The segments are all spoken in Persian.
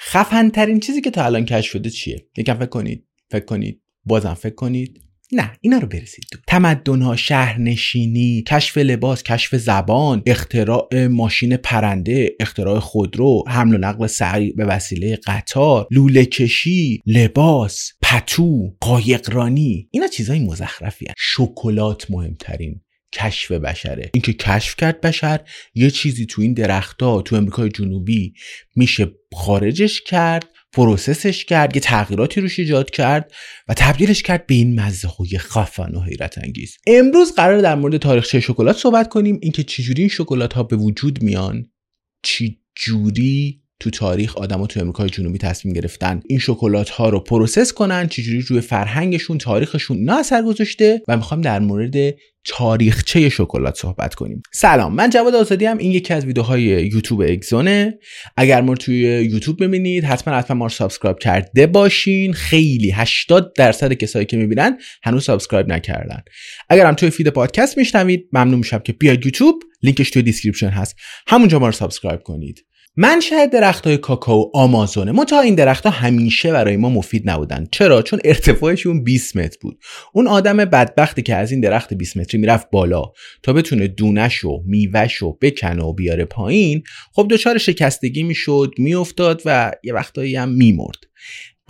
خفن ترین چیزی که تا الان کشف شده چیه؟ یکم فکر کنید. فکر کنید. بازم فکر کنید. نه اینا رو برسید. تمدن ها شهرنشینی کشف لباس کشف زبان اختراع ماشین پرنده اختراع خودرو حمل و نقل سریع به وسیله قطار لوله کشی لباس پتو قایقرانی. اینا چیزای مزخرفی هن. شکلات مهمترین. کشف بشره. اینکه کشف کرد بشر یه چیزی تو این درختها تو امریکای جنوبی میشه خارجش کرد process ش کرد یه تغییراتی روش ایجاد کرد و تبدیلش کرد به این مزه های خفن و حیرت انگیز. امروز قراره در مورد تاریخچه شکلات صحبت کنیم. اینکه چجوری این شکلات ها به وجود میان چی جوری تو تاریخ آدما تو امریکای جنوبی تصمیم گرفتن این شکلات ها رو process کنن چجوری روی فرهنگشون تاریخشون نه اثر گذاشته و می‌خوام در مورد تاریخچه شکلات صحبت کنیم. سلام من جواد آزادی‌ام این یکی از ویدیوهای یوتیوب اگزونه. اگر ما توی یوتیوب ببینید حتما حتما ما رو subscribe کرده باشین. خیلی 80 درصد کسایی که می‌بینن هنوز subscribe نکردن. اگر هم توی feed پادکست میشنوید ممنون میشم که بیاید یوتیوب. لینکش توی description هست. همونجا ما رو subscribe کنید. منشأ درخت های کاکائو آمازونه منتها این درختها همیشه برای ما مفید نبودن. چرا؟ چون ارتفاعشون 20 متر بود. اون آدم بدبختی که از این درخت 20 متری می‌رفت بالا. تا بتونه دونش و میوهش و بکنه و بیاره پایین خب دچار شکستگی می‌شد میافتاد و یه وقتایی هم میمرد.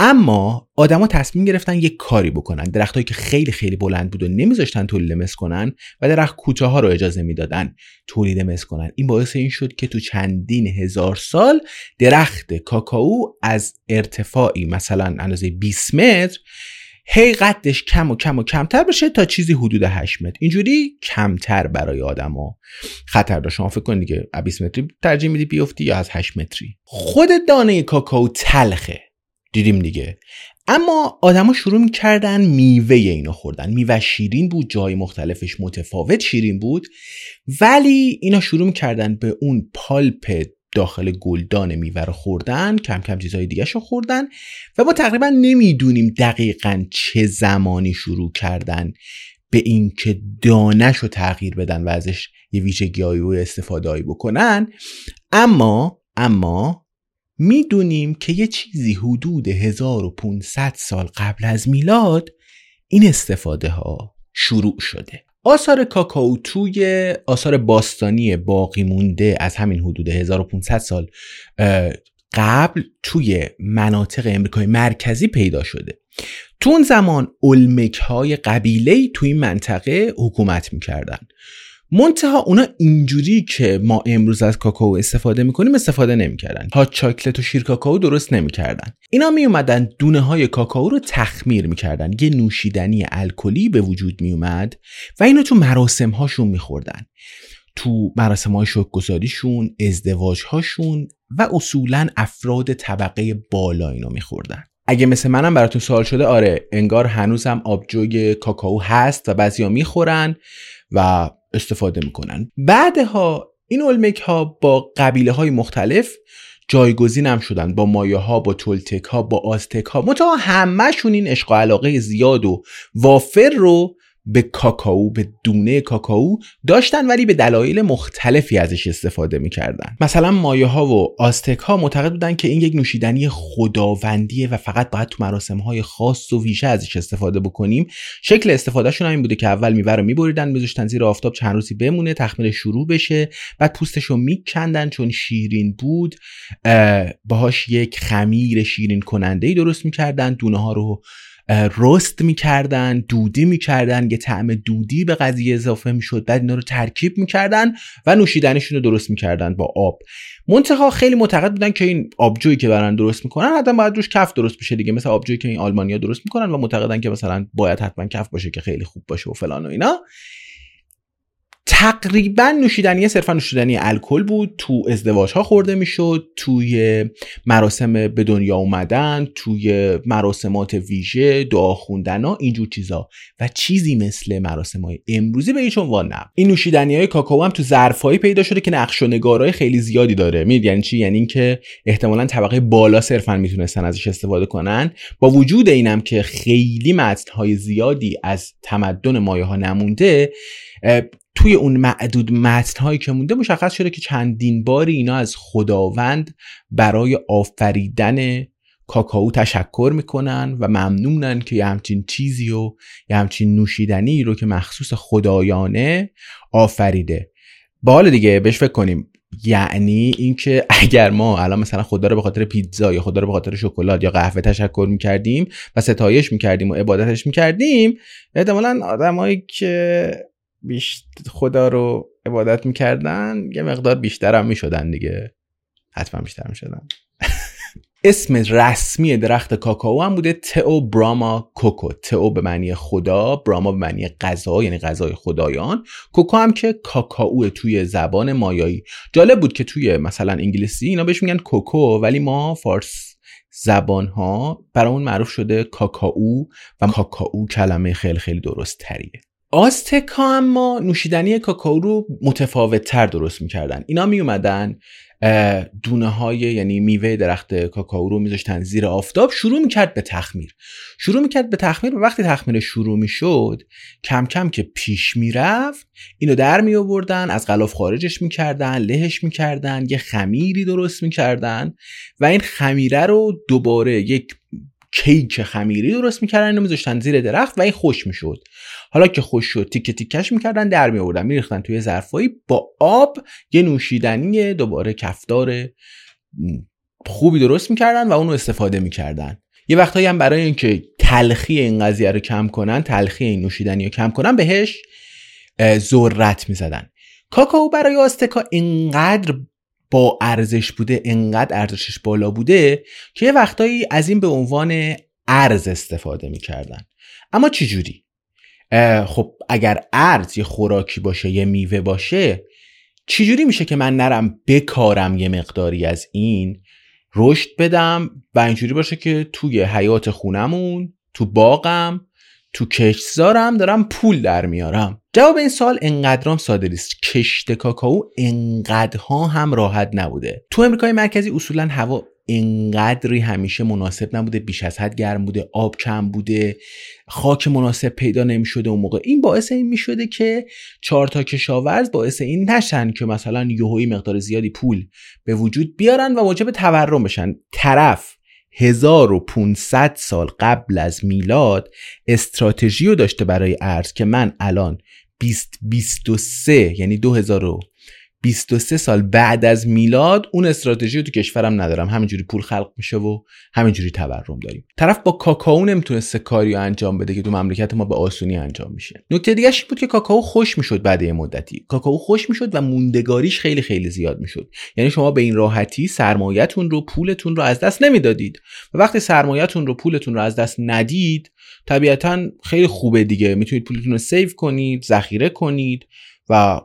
اما آدما تصمیم گرفتن یک کاری بکنن. درختهایی که خیلی خیلی بلند بود و نمیذاشتن تولید مثل کنن و درخت کوتاه ها رو اجازه می‌دادن تولید مثل کنن. این باعث این شد که تو چندین هزار سال درخت کاکائو از ارتفاعی مثلا اندازه 20 متر هی قدش کم و کم و کمتر بشه تا چیزی حدود 8 متر. اینجوری کمتر برای آدما خطر داشت. شما فکر کنید دیگه 20 متری ترجیح میدی بیفتی یا از 8 متری. خود دانه کاکائو تلخه. دیدیم دیگه. اما آدما شروع می‌کردن میوه اینو خوردن. میوه شیرین بود جای مختلفش متفاوت شیرین بود. ولی اینا شروع می‌کردن به اون پالپ داخل گلدان میوه رو خوردن کم کم چیزهای دیگه رو خوردن و ما تقریبا نمی‌دونیم دقیقا چه زمانی شروع کردن به اینکه دانش رو تغییر بدن و ازش یه ویژگی و استفاده بکنن. اما اما می‌دونیم که یه چیزی حدود 1500 سال قبل از میلاد این استفاده ها شروع شده. آثار کاکائو توی آثار باستانی باقی مونده از همین حدود 1500 سال قبل توی مناطق امریکای مرکزی پیدا شده. تو اون زمان علمک های قبیله توی این منطقه حکومت می‌کردن. منتها اونا اینجوری که ما امروز از کاکائو استفاده می‌کنیم استفاده نمی‌کردن. هات چاکلت و شیر کاکائو درست نمی‌کردن. اینا میومدن دونه های کاکائو رو تخمیر می‌کردن. یه نوشیدنی الکلی به وجود میومد و اینو تو مراسم هاشون میخوردن. تو مراسم های شکگذاریشون ازدواج هاشون و اصولا افراد طبقه بالا اینو میخوردن. اگه مثل منم براتون سوال شده آره انگار هنوزم آبجوی کاکائو هست و بعضیا می‌خورن و استفاده می‌کنن. بعدها این اولمک ها با قبیله های مختلف جایگزین هم شدن. با مایه ها با تولتک ها با آزتک ها منتها همهشون این عشق و علاقه زیاد و وافر رو به کاکائو به دونه کاکائو داشتن ولی به دلایل مختلفی ازش استفاده می‌کردن. مثلا مایه ها و آستک ها معتقد بودن که این یک نوشیدنی خداوندیه و فقط باید تو مراسم های خاص و ویژه ازش استفاده بکنیم. شکل استفادهشون این بوده که اول میوه رو میبریدن میذاشتن زیر آفتاب چند روزی بمونه تخمیر شروع بشه بعد پوستش رو میکندن چون شیرین بود. باهاش یک خمیر شیرین کننده ای درست می‌کردن. دونه ها رو رست می‌کردن دودی می‌کردن یه طعم دودی به قضیه اضافه می‌شد بعد اینا رو ترکیب می‌کردن و نوشیدنشون رو درست می‌کردن با آب. منتها خیلی معتقد بودن که این آبجویی که برن درست می‌کنن حتما باید روش کف درست بشه دیگه. مثل آبجویی که این آلمانیا درست می‌کنن و معتقدن که مثلا باید حتما کف باشه که خیلی خوب باشه و فلان و اینا. تقریبا نوشیدنی صرفا نوشیدنی الکل بود. تو ازدواج ها خورده می‌شد توی مراسم به دنیا اومدن توی مراسمات ویژه دعا خوندن ها اینجور چیزا. و چیزی مثل مراسم های امروزی به هیچ عنوان نه این نوشیدنی های کاکائو هم تو ظرفایی پیدا شده که نقش و نگارای خیلی زیادی داره. می‌دونید یعنی چی؟ یعنی اینکه احتمالا طبقه بالا صرفا می‌تونستن ازش استفاده کنن. با وجود اینم که خیلی متن های زیادی از تمدن مایه ها نمونده توی اون معدود متنهایی که مونده مشخص شده که چندین باری اینا از خداوند برای آفریدن کاکائو تشکر می‌کنن و ممنونن که یه همچین چیزی و یه همچین نوشیدنی رو که مخصوص خدایانه آفریده. با دیگه بهش فکر کنیم. یعنی اینکه اگر ما الان مثلا خدا رو به خاطر پیتزا یا خدا رو به خاطر شکلات یا قهوه تشکر می‌کردیم و ستایش می‌کردیم و عبادتش می‌کردیم احتمالا آدمایی که خدا رو عبادت می‌کردن یه مقدار بیشتر هم می‌شدن دیگه. حتما بیشتر می‌شدن. اسم رسمی درخت کاکائو هم بوده تئو براما کوکو. تئو به معنی خدا براما به معنی غذا یعنی غذای خدایان. کوکو هم که کاکائو توی زبان مایایی. جالب بود که توی مثلا انگلیسی اینا بهش میگن کوکو ولی ما فارس زبان ها برامون معروف شده کاکائو و کاکائو کلمه خیلی خیلی درست تریه آستکا اما نوشیدنی کاکائو رو متفاوت تر درست می‌کردن. اینا می اومدن دونه های یعنی میوه درخت کاکائو رو میذاشتن زیر آفتاب شروع می‌کرد به تخمیر. شروع می‌کرد به تخمیر و وقتی تخمیر شروع می‌شد کم کم که پیش می‌رفت اینو در می آوردن از غلاف خارجش می‌کردن لهش می‌کردن یه خمیری درست می‌کردن و این خمیره رو دوباره یک کیک خمیری درست می‌کردن اینو میذاشتن زیر درخت و این خوش می‌شد. حالا که خوش شد تیکه تیکش می‌کردن در میآوردن میریختن توی ظرفایی با آب یه نوشیدنی دوباره کفدار خوبی درست می‌کردن و اونو استفاده می‌کردن. یه وقتایی هم برای اینکه تلخی این قضیه رو کم کنن تلخی این نوشیدنی رو کم کنن بهش ذرت می‌زدن. کاکائو برای آستکا اینقدر با ارزش بوده انقدر ارزشش بالا بوده که یه وقتایی از این به عنوان ارز استفاده می‌کردن اما چجوری؟ خب اگر ارز یه خوراکی باشه یه میوه باشه چجوری میشه که من نرم بکارم یه مقداری از این رشد بدم و اینجوری باشه که توی حیات خونمون تو باغم تو کشتزارم دارم پول در میارم. جواب این سال انقدرام ساده نیست کشت کاکائو انقدرها هم راحت نبوده. تو امریکای مرکزی اصولا هوا انقدری همیشه مناسب نبوده. بیش از حد گرم بوده آب کم بوده خاک مناسب پیدا نمی شده اون موقع. این باعث این می شده که چهار تا کشاورز باعث این نشن که مثلا یهویی مقدار زیادی پول به وجود بیارن و موجب تورم بشن. طرف 1500 سال قبل از میلاد استراتژی رو داشته برای ارز که من الان 2023 یعنی 2000 23 سال بعد از میلاد اون استراتژی رو تو کشورم ندارم. همینجوری پول خلق میشه و همینجوری تورم داریم. طرف با کاکائو نمی‌تونسته کاری انجام بده که تو مملکت ما به آسونی انجام میشه. نکته دیگه بود که کاکائو خوش می‌شد بعد یه مدتی. کاکائو خوش می‌شد و موندگاریش خیلی خیلی زیاد می‌شد. یعنی شما به این راحتی سرمایهتون رو پولتون رو از دست نمی‌دادید. و وقتی سرمایهتون رو پولتون رو از دست ندید طبیعتا خیلی خوبه دیگه. می‌تونید پولتون رو سیو کنید ذخیره کنید و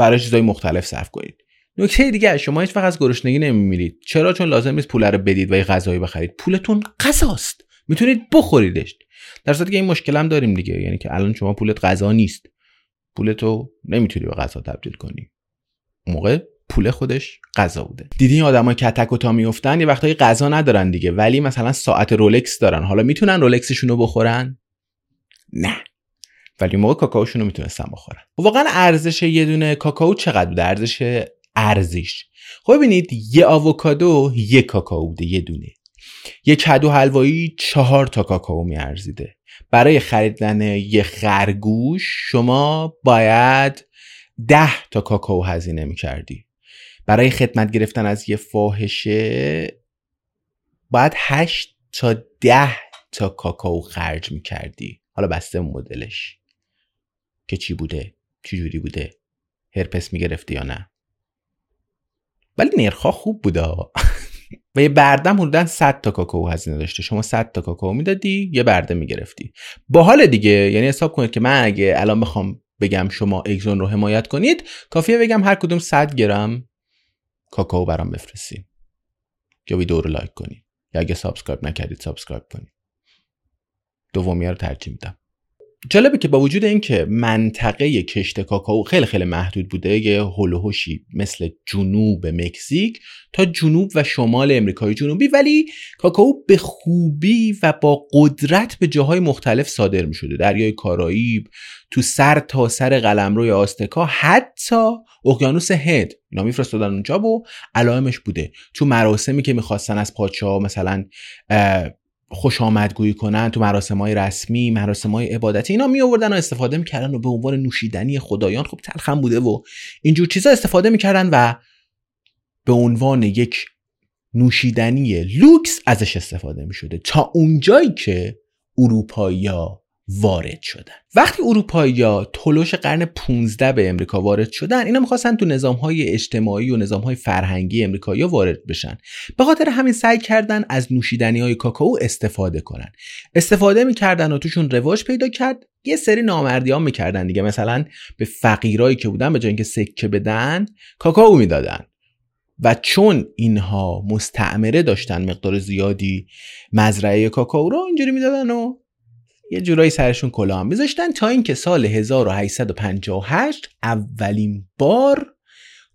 برای چیزهای مختلف صرف کنید. نکته دیگه شما هیچ از گرسنگی نمیمیرید. چرا؟ چون لازم نیست پول رو بدید و یه غذایی بخرید. پولتون غذاست می‌تونید بخوریدش. در صورتی که این مشکل هم داریم دیگه. یعنی که الان شما پولت غذا نیست. پولتو نمی‌تونی به غذا تبدیل کنی. موقع پول خودش غذا بوده. دیدین آدمای کتک و تا میفتن یه وقتایی غذا ندارن دیگه. ولی مثلا ساعت رولکس دارن. حالا می‌تونن رولکسشون رو بخورن؟ نه. ولی موقع کاکائوشون رو می‌تونستن بخورن. واقعا ارزش یه دونه کاکائو چقدر بوده؟ ارزش ارزش. خب ببینید یه آووکادو یه کاکائو بوده یه دونه. یه کدو حلوایی چهار تا کاکائو میارزیده. برای خریدن یه خرگوش شما باید ده تا کاکائو هزینه می‌کردی. برای خدمت گرفتن از یه فاحشه باید هشت تا ده تا کاکائو خرج می‌کردی. حالا بسته مدلش. که چی بوده؟ چی جوری بوده؟ هرپس می‌گرفتی یا نه؟ ولی نرخا خوب بوده و یه برده‌م حدودا 100 تا کاکائو هزینه داشته. شما 100 تا کاکائو می‌دادی یه برده می‌گرفتی. با حال دیگه. یعنی حساب کنید که من اگه الان بخوام بگم شما اگزون رو حمایت کنید کافیه بگم هر کدوم 100 گرم کاکائو برام بفرستین یا ویدیو رو like کنید یا اگه subscribe نکردید subscribe کنید دومی رو ترجیح میدم. جالبه که با وجود اینکه منطقه کشت کاکائو خیلی خیلی محدود بوده یه هلوهوشی مثل جنوب مکزیک تا جنوب و شمال امریکای جنوبی ولی کاکائو به خوبی و با قدرت به جاهای مختلف صادر می شده دریای کارائیب تو سر تا سر قلمروی آستکا حتی اقیانوس هند. اینا میفرستادن اونجا و علائمش بوده. تو مراسمی که می‌خواستن از پادشاه مثلا خوش آمدگویی کنن تو مراسم های رسمی مراسم های عبادتی اینا می آوردن و استفاده می‌کردن و به عنوان نوشیدنی خدایان خب تلخم بوده و اینجور چیزا استفاده می‌کردن و به عنوان یک نوشیدنی لوکس ازش استفاده می شده تا اونجایی که اروپایی وارد شدن. وقتی اروپایی ها تلوش قرن 15 به امریکا وارد شدن اینا می‌خواستن تو نظام های اجتماعی و نظام های فرهنگی امریکایی وارد بشن. به خاطر همین سعی کردن از نوشیدنی های کاکائو استفاده کنن. استفاده می‌کردن و توشون رواج پیدا کرد. یه سری نامردی ها می‌کردن دیگه. مثلا به فقیرایی که بودن به جای اینکه سکه بدن کاکائو می‌دادن. و چون اینها مستعمره داشتن مقدار زیادی مزرعه کاکائو رو اینجوری می‌دادن و یه جورایی سرشون کلاه هم میذاشتن تا اینکه سال 1858 اولین بار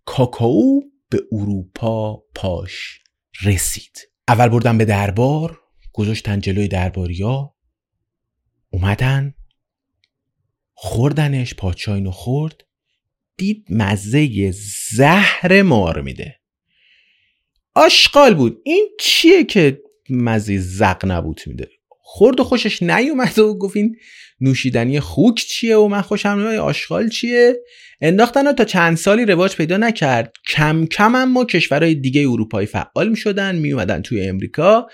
کاکائو به اروپا پاش رسید. اول بردن به دربار گذاشتن جلوی درباریا اومدن خوردنش پادشاه اینو خورد دید مزه زهر مار میده. آشغال بود. این چیه که مزه زق نبوت میده؟ خورد و خوشش نیومد و گفت این نوشیدنی خوک چیه و من خوشم نمیاد آشغال چیه؟ انداختن تا چند سالی رواج پیدا نکرد. کم کم اما کشورهای دیگه اروپایی فعال می شدن می اومدن توی امریکا.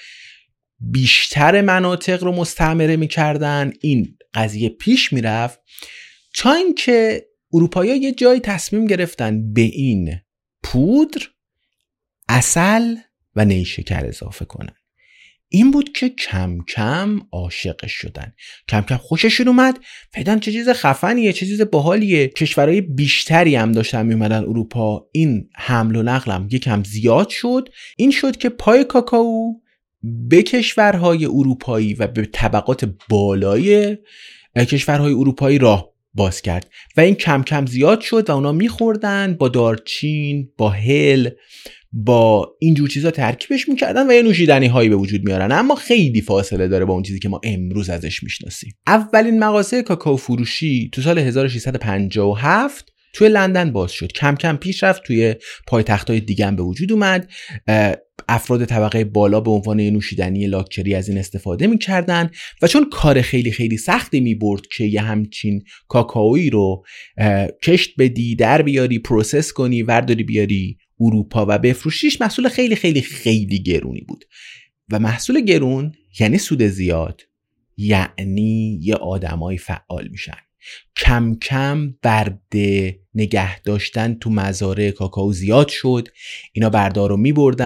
بیشتر مناطق رو مستعمره می‌کردن. این قضیه پیش می‌رفت. تا اینکه اروپایی یه جایی تصمیم گرفتن به این پودر اصل و نیشکر اضافه کنن. این بود که کم کم عاشقش شدن. کم کم خوششون اومد. فیدن چه چیز خفنیه چه چیز باحالیه. کشورهای بیشتری هم داشتن میومدن اروپا. این حمل و نقلم یکم زیاد شد. این شد که پای کاکائو به کشورهای اروپایی و به طبقات بالای کشورهای اروپایی راه باز کرد. و این کم کم زیاد شد و اونا میخوردن با دارچین با هل. با اینجور چیزا ترکیبش می‌کردن و یه نوشیدنی هایی به وجود میارن. اما خیلی فاصله داره با اون چیزی که ما امروز ازش می‌شناسیم. اولین مغازه کاکائو فروشی تو سال 1657 توی لندن باز شد. کم کم پیش رفت توی پایتخت های دیگه به وجود اومد. افراد طبقه بالا به عنوان نوشیدنی لاکچری از این استفاده می‌کردن و چون کار خیلی خیلی سختی می‌برد که یه همچین کاکائویی رو کشت بدی در بیاری process کنی ورداری بیاری اروپا و بفروشیش محصول خیلی خیلی خیلی گرونی بود. و محصول گرون یعنی سود زیاد یعنی یه آدمای فعال میشن. کم کم برده نگه داشتن تو مزارع کاکائو زیاد شد. اینا بردار رو میبردن.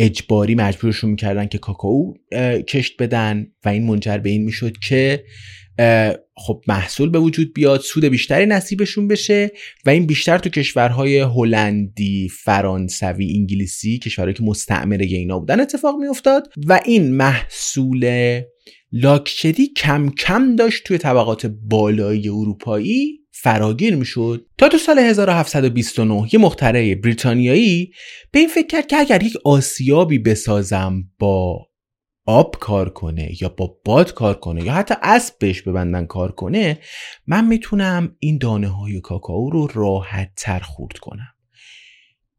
اجباری مجبورشون می‌کردن که کاکائو کشت بدن و این منجر به این می‌شد که خب محصول به وجود بیاد سود بیشتری نصیبشون بشه و این بیشتر تو کشورهای هلندی فرانسوی انگلیسی کشورهایی که مستعمره اینا بودن اتفاق میافتاد و این محصول لاکچدی کم کم داشت توی طبقات بالایی اروپایی فراگیر می‌شد تا تو سال 1729 یه مخترع بریتانیایی به این فکر کرد که اگر یک آسیابی بسازم با آب کار کنه یا با باد کار کنه یا حتی اسب بهش ببندن کار کنه من می‌تونم این دانه های کاکائو رو راحت تر خرد کنم.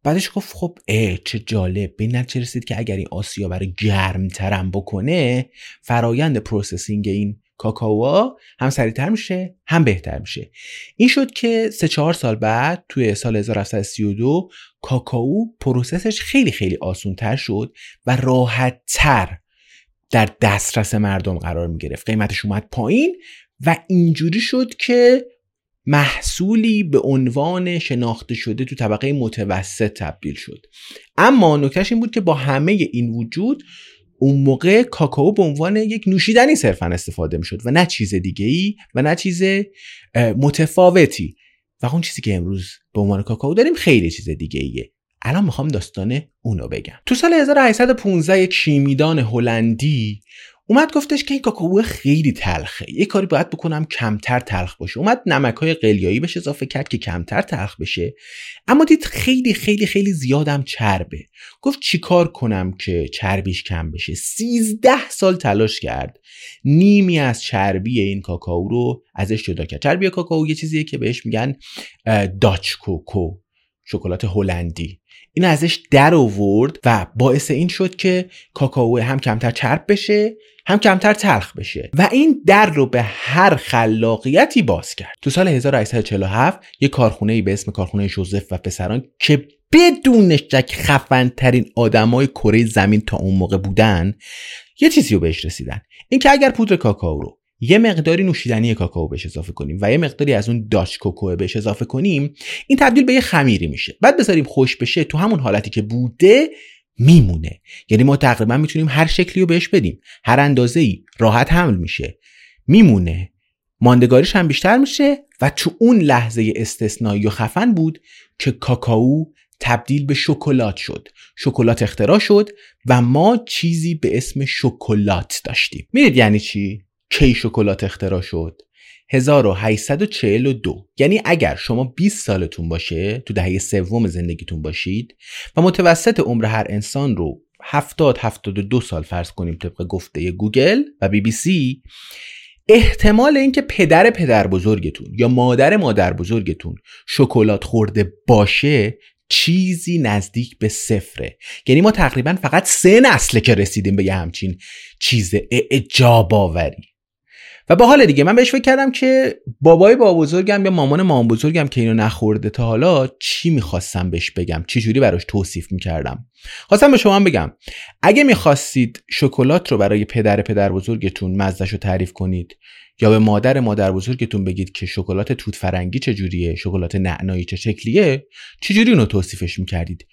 بعدش گفت خب اه چه جالب. به نتیجه رسید که اگر این آسیا برای گرم ترم بکنه فرایند processing این کاکائو هم سریعتر میشه هم بهتر میشه. این شد که سه چهار سال بعد توی سال 1732 کاکائو process ش خیلی خیلی آسون تر شد و راحت تر در دسترس مردم قرار می گرفت قیمتش اومد پایین و اینجوری شد که محصولی به عنوان شناخته شده تو طبقه متوسط تبدیل شد. اما نکتهش این بود که با همه این وجود اون موقع کاکائو به عنوان یک نوشیدنی صرفا استفاده می شد و نه چیز دیگه ای و نه چیز متفاوتی. و اون چیزی که امروز به عنوان کاکائو داریم خیلی چیز دیگه ایه الان می‌خوام داستان اونو بگم. تو سال 1815 یک شیمیدان هلندی اومد گفتش که این کاکائو خیلی تلخه. یه کاری باید بکنم کمتر تلخ باشه. اومد نمک های قلیایی بهش اضافه کرد که کمتر تلخ بشه. اما دید خیلی خیلی خیلی زیادم چربه. گفت چیکار کنم که چربیش کم بشه؟ سیزده سال تلاش کرد. نیمی از چربی این کاکائو رو ازش جدا کرد. چربی کاکائو یه چیزیه که بهش میگن داچ کوکو شکلات هلندی. این ازش در آورد و باعث این شد که کاکائو هم کمتر چرب بشه هم کمتر تلخ بشه. و این در رو به هر خلاقیتی باز کرد. تو سال 1847 یه کارخونه به اسم کارخونه جوزف و پسران که بدون شک خفن ترین آدمای کره زمین تا اون موقع بودن یه چیزی رو بهش رسیدن. اینکه اگر پودر کاکائو رو یه مقداری نوشیدنی کاکائو بهش اضافه کنیم و یه مقداری از اون داچ کوکو بهش اضافه کنیم این تبدیل به یه خمیری میشه. بعد بذاریم خوش بشه تو همون حالتی که بوده میمونه. یعنی ما تقریبا می‌تونیم هر شکلی رو بهش بدیم. هر اندازه ای راحت حمل میشه. میمونه. ماندگاریش هم بیشتر میشه و تو اون لحظه استثنایی و خفن بود که کاکائو تبدیل به شکلات شد. شکلات اختراع شد و ما چیزی به اسم شکلات داشتیم. می‌دید یعنی چی؟ کی شکلات اختراع شد؟ 1842 یعنی اگر شما 20 سالتون باشه تو دهه سوم زندگیتون باشید و متوسط عمر هر انسان رو 70 72 سال فرض کنیم طبق گفته گوگل و بی بی سی احتمال اینکه پدر پدر بزرگتون یا مادر مادر بزرگتون شکلات خورده باشه چیزی نزدیک به صفره. یعنی ما تقریبا فقط سه نسله که رسیدیم به یه همچین چیز اعجاب آوری. و با حال دیگه من بهش فکر کردم که بابای با بزرگم یا مامان مامان بزرگم که اینو نخورده تا حالا چی می‌خواستم بهش بگم؟ چی جوری براش توصیف می‌کردم؟ خواستم به شما بگم. اگه می‌خواستید شکلات رو برای پدر پدر بزرگتون مزدش رو تعریف کنید یا به مادر مادر بزرگتون بگید که شکلات توت فرنگی چجوریه شکلات نعنایی چه شکلیه چجوری اونو توصیفش می‌کردید؟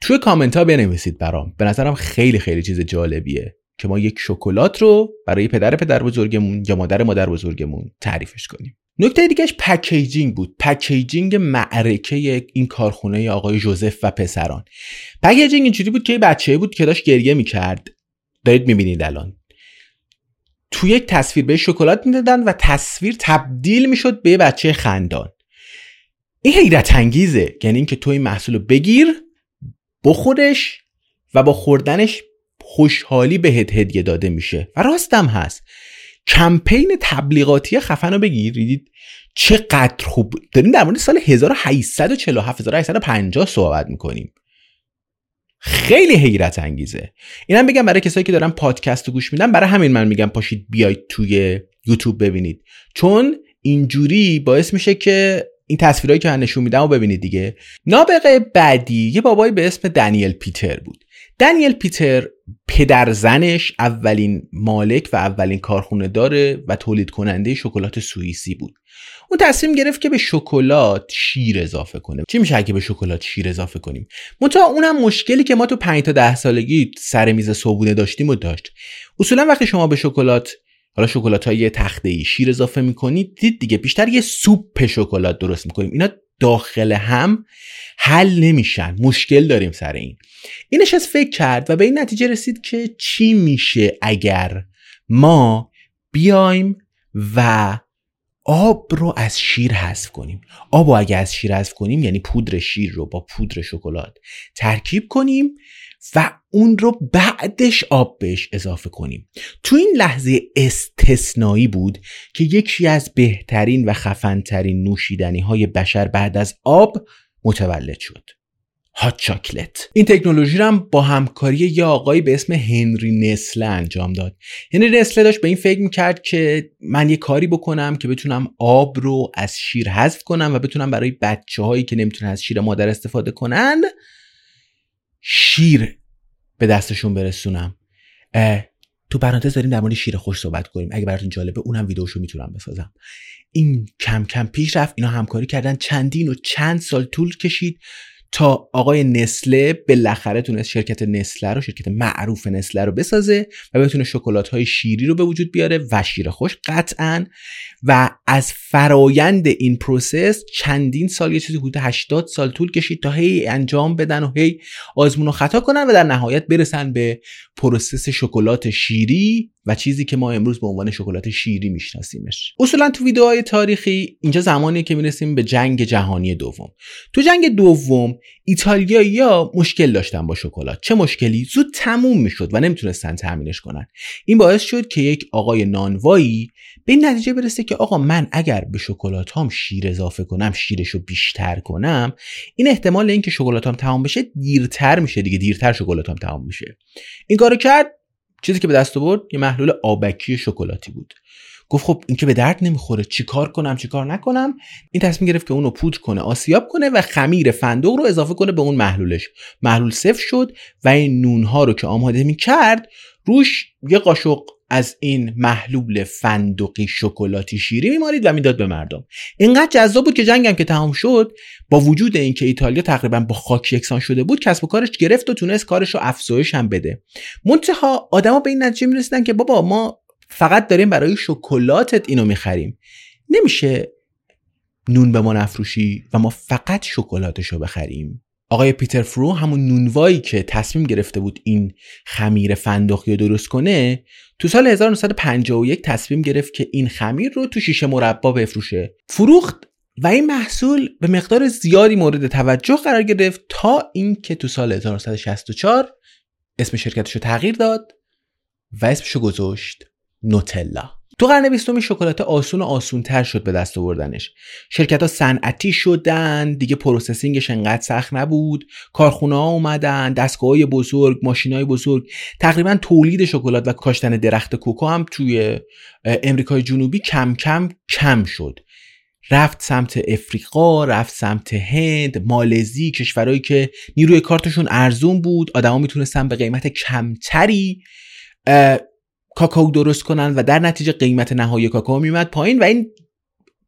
توی کامنت ها بنویسید برام. به نظرم خیلی خیلی چیز جالبیه. که ما یک شکلات رو برای پدر پدر بزرگمون یا مادر مادر بزرگمون تعریفش کنیم. نکته دیگهش packaging بود. packaging معرکه این کارخونه آقای جوزف و پسران. packaging اینجوری بود که یه بچه بود که داشت گریه می‌کرد. دارید می‌بینید الان. تو یک تصویر به شکلات می‌دادن و تصویر تبدیل می‌شد به بچه خندان. این حیرت انگیزه. یعنی اینکه تو این محصول بگیر بخورش و با خوردنش خوشحالی بهت هدیه داده میشه. و راستم هست. کمپین تبلیغاتی خفن رو بگیرید چقدر خوب داریم در مورد سال 1847 1850 صحبت می‌کنیم. خیلی حیرت انگیزه. اینم بگم برای کسایی که دارن پادکست رو گوش میدن برای همین من میگم پاشید بیاید توی یوتیوب ببینید. چون اینجوری باعث میشه که این تصویرهایی که من نشون میدم و ببینید دیگه. نابغه بعدی یه بابایی به اسم دنیل پیتر بود. دنیل پیتر پدر زنش اولین مالک و اولین کارخونه داره و تولید کننده شکلات سوئیسی بود. اون تصمیم گرفت که به شکلات شیر اضافه کنه. چی میشه اگه به شکلات شیر اضافه کنیم؟ منتها اونم مشکلی که ما تو 5 تا 10 سالگی سر میز صبحونه داشتیم و داشت. اصولا وقتی شما به شکلات حالا شکلات های تخته ای شیر اضافه می‌کنید دید دیگه بیشتر یه سوپ شکلات درست می‌کنیم. اینا داخل هم حل نمیشن. مشکل داریم سر این. اینش از فکر کرد و به این نتیجه رسید که چی میشه اگر ما بیایم و آب رو از شیر حذف کنیم. آب رو اگه از شیر حذف کنیم یعنی پودر شیر رو با پودر شکلات ترکیب کنیم و اون رو بعدش آب بهش اضافه کنیم. تو این لحظه استثنایی بود که یکی از بهترین و خفنترین نوشیدنی های بشر بعد از آب متولد شد. هات چاکلت این تکنولوژی رو هم با همکاری یه آقایی به اسم هنری نسله انجام داد. هنری نسله داشت به این فکر می‌کرد که من یه کاری بکنم که بتونم آب رو از شیر حذف کنم و بتونم برای بچه هایی که نمی‌تونن از شیر مادر استفاده کنن شیر به دستشون برسونم. تو پرانتز داریم در مورد شیر خشک صحبت کنیم. اگه براتون جالبه اونم ویدیوشو می‌تونم بسازم. این کم کم پیش رفت اینا همکاری کردن. چندین و چند سال طول کشید. تا آقای نستله بالاخره تونست شرکت نستله رو شرکت معروف نستله رو بسازه و بتونه شکلات های شیری رو به وجود بیاره و شیر خشک قطعا. و از فرایند این process چندین سال یه چیزی حدود 80 سال طول کشید تا هی انجام بدن و هی آزمون و خطا کنن و در نهایت برسن به پروسس شکلات شیری و چیزی که ما امروز به عنوان شکلات شیری میشناسیمش. اصولا تو ویدیوهای تاریخی اینجا زمانی که می‌رسیم به جنگ جهانی دوم. تو جنگ دوم ایتالیایی‌ها مشکل داشتن با شکلات. چه مشکلی؟ زود تموم می‌شد و نمی‌تونستن تامینش کنن. این باعث شد که یک آقای نانوایی به این نتیجه برسه که آقا من اگر به شکلات هام شیر اضافه کنم شیرش رو بیشتر کنم این احتمال اینکه شکلات هم تمام بشه دیرتر میشه دیگه دیرتر شکلات هم تمام میشه. این کارو کرد چیزی که به دست آورد یه محلول آبکی شکلاتی بود. گفت خب این که به درد نمی‌خوره چیکار کنم چیکار نکنم؟ این تصمیم گرفت که اونو پودر کنه آسیاب کنه و خمیر فندق رو اضافه کنه به اون محلولش. محلول صفر شد و این نونها رو که آماده می‌کرد روش یه قاشق از این محلول فندقی شکلاتی شیری میمارید و می‌داد به مردم. اینقدر جذاب بود که جنگم که تمام شد با وجود اینکه ایتالیا تقریبا با خاک یکسان شده بود کسب و کارش گرفت و تونست کارش رو افزایش هم بده. منتها آدما به این نتیجه می‌رسیدن که بابا ما فقط داریم برای شکلاتت اینو می‌خریم. نمیشه نون به ما نفروشی و ما فقط شکلاتش رو بخریم. آقای پیتر فرو همون نونوایی که تصمیم گرفته بود این خمیر فندقی رو درست کنه تو سال 1951 تصمیم گرفت که این خمیر رو تو شیشه مربا بفروشه. فروخت و این محصول به مقدار زیادی مورد توجه قرار گرفت تا اینکه تو سال 1964 اسم شرکتش رو تغییر داد و اسمش رو گذاشت. نوتلا. تو قرن بیستم شکلات آسون و آسون تر شد به دست آوردنش. شرکت ها صنعتی شدن دیگه processing ش انقدر سخت نبود. کارخونه ها اومدن دستگاه های بزرگ ماشین های بزرگ. تقریبا تولید شکلات و کاشتن درخت cocoa هم توی امریکای جنوبی کم کم کم شد. رفت سمت افریقا رفت سمت هند مالزی کشورهایی که نیروی کارتشون ارزون بود. آدما می‌تونستن به قیمت کمتری کاکائو درست کنن و در نتیجه قیمت نهایی کاکائو میمد پایین و این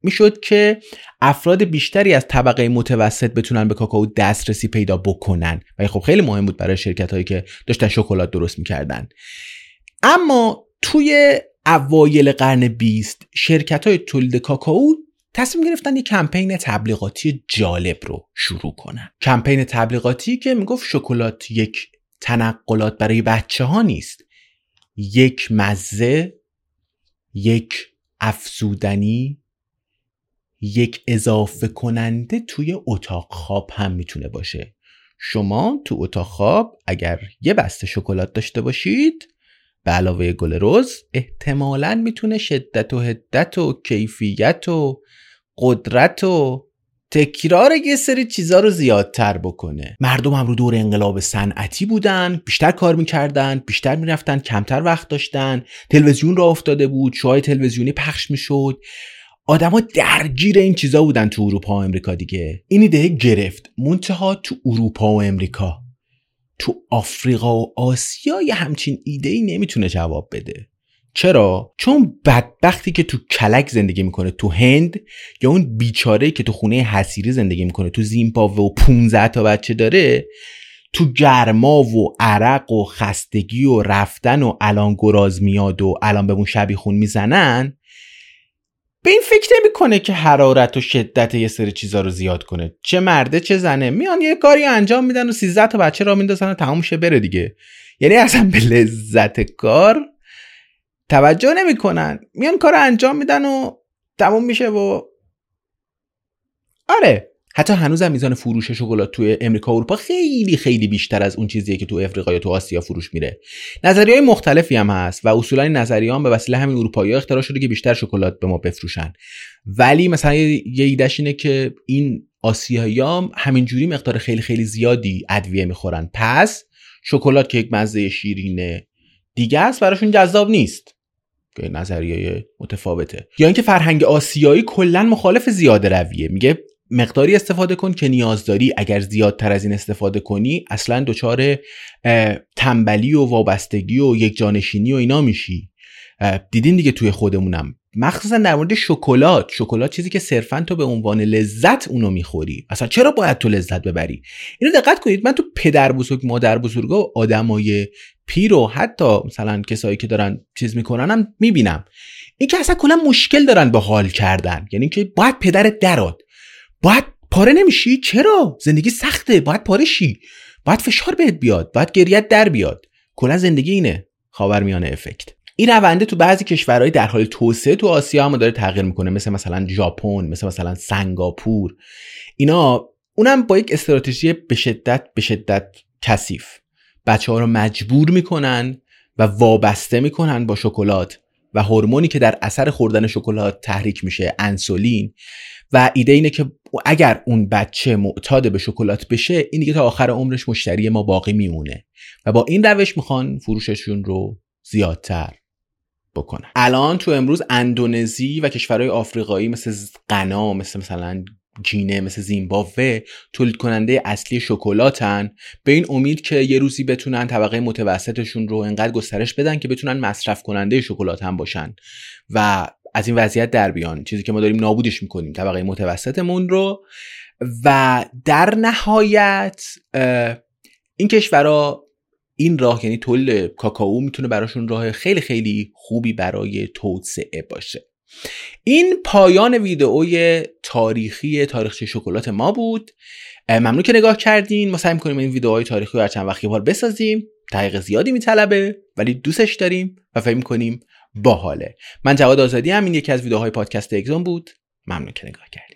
می‌شد که افراد بیشتری از طبقه متوسط بتونن به کاکائو دسترسی پیدا بکنن. و خب خیلی مهم بود برای شرکت هایی که داشتن شکلات درست می‌کردن. اما توی اوایل قرن 20 شرکت های تولید کاکائو تصمیم گرفتن یک کمپین تبلیغاتی جالب رو شروع کنن. کمپین تبلیغاتی که می‌گفت شکلات یک تنقلات برای بچه ها نیست. یک مزه یک افزودنی یک اضافه کننده توی اتاق خواب هم می‌تونه باشه. شما تو اتاق خواب اگر یه بسته شکلات داشته باشید به علاوه گل رز احتمالا می‌تونه شدت و حدت و کیفیت و قدرت و تکرار یه سری چیزا رو زیادتر بکنه. مردم هم رو دور انقلاب صنعتی بودن بیشتر کار می‌کردن بیشتر می‌رفتن کمتر وقت داشتن. تلویزیون را افتاده بود شوهای تلویزیونی پخش می‌شد. آدما درگیر این چیزا بودن تو اروپا و امریکا دیگه. این ایده گرفت. منتها تو اروپا و امریکا. تو آفریقا و آسیا یه همچین ایده ای نمی‌تونه جواب بده. چرا؟ چون بدبختی که تو کلک زندگی می‌کنه تو هند یا اون بیچاره که تو خونه حسیری زندگی می‌کنه تو زیمبابوه و 15 تا بچه داره تو گرما و عرق و خستگی و رفتن و الان گراز میاد و الان بهمون شبیخون می‌زنن به این فکر نمی‌کنه که حرارت و شدت یه سری چیزا رو زیاد کنه. چه مرده چه زنه. میان یه کاری انجام میدن و 13 تا بچه را میندازن و تموم شه بره دیگه. یعنی اصلا به لذت کار توجه نمی‌کنن. میان کار انجام میدن و تموم میشه و آره. حتی هنوز هم میزان فروش شکلات توی امریکا و اروپا خیلی خیلی بیشتر از اون چیزیه که تو افریقا یا تو آسیا فروش میره. نظریه های مختلفی هم هست و اصولا این نظریه هم به وسیله همین اروپایی اختراع شده که بیشتر شکلات به ما بفروشن. ولی مثلا یه ایدهش اینه که این آسیایی هم همینجوری مقدار خیلی خیلی زیادی ادویه می‌خورن. پس شکلات که یک مزه شیرینه دیگه است براشون جذاب نیست. نظریه متفاوته. یا اینکه فرهنگ آسیایی کلا مخالف زیاده رویه. میگه مقداری استفاده کن که نیاز داری اگر زیادتر از این استفاده کنی اصلا دچار تنبلی و وابستگی و یک جانشینی و اینا میشی. دیدین دیگه توی خودمونم. مخصوصا در مورد شکلات. شکلات چیزی که صرفا تو به عنوان لذت اونو می‌خوری. اصلا چرا باید تو لذت ببری؟ اینو دقت کنید. من تو پدر بزرگ مادر بزرگا و آدمای پیر و حتی مثلا کسایی که دارن چیز می‌کنن هم می‌بینم. این که اصلا کلا مشکل دارن به حال کردن. یعنی که باید پدرت درات باید پاره نمیشی؟ چرا؟ زندگی سخته. باید پاره شی. باید فشار بهت بیاد. باید گریت در بیاد. کلا زندگی اینه. خاورمیانه افکت. این رونده تو بعضی کشورهای در حال توسعه تو آسیا هم داره تغییر می‌کنه. مثل مثلا ژاپن مثل مثلا سنگاپور. اینا اونم با یک استراتژی به شدت به شدت کثیف. بچه ها رو مجبور می‌کنن و وابسته می‌کنن با شکلات و هورمونی که در اثر خوردن شکلات تحریک میشه انسولین. و ایده اینه که اگر اون بچه معتاد به شکلات بشه این دیگه تا آخر عمرش مشتری ما باقی میمونه. و با این روش می‌خوان فروششون رو زیادتر بکنن. الان تو امروز اندونزی و کشورهای آفریقایی مثل غنا مثل مثلا گینه مثل زیمبابوه تولید کننده اصلی شکلاتن. به این امید که یه روزی بتونن طبقه متوسطشون رو انقدر گسترش بدن که بتونن مصرف کننده شکلات هم باشن و از این وضعیت در بیان. چیزی که ما داریم نابودش می‌کنیم طبقه متوسطمون رو. و در نهایت این کشورها این راه یعنی تولید کاکائو می‌تونه براشون راه خیلی خیلی خوبی برای توسعه باشه. این پایان ویدئوی تاریخی تاریخچه شکلات ما بود. ممنون که نگاه کردین. ما سعی می‌کنیم این ویدئوهای تاریخی رو هر چند وقتی بار بسازیم. دقیق زیادی میطلبه ولی دوستش داریم و فکر می‌کنیم باحاله. من جواد آزادی هم این یکی از ویدیوهای پادکست اگزون بود. ممنون که نگاه کردید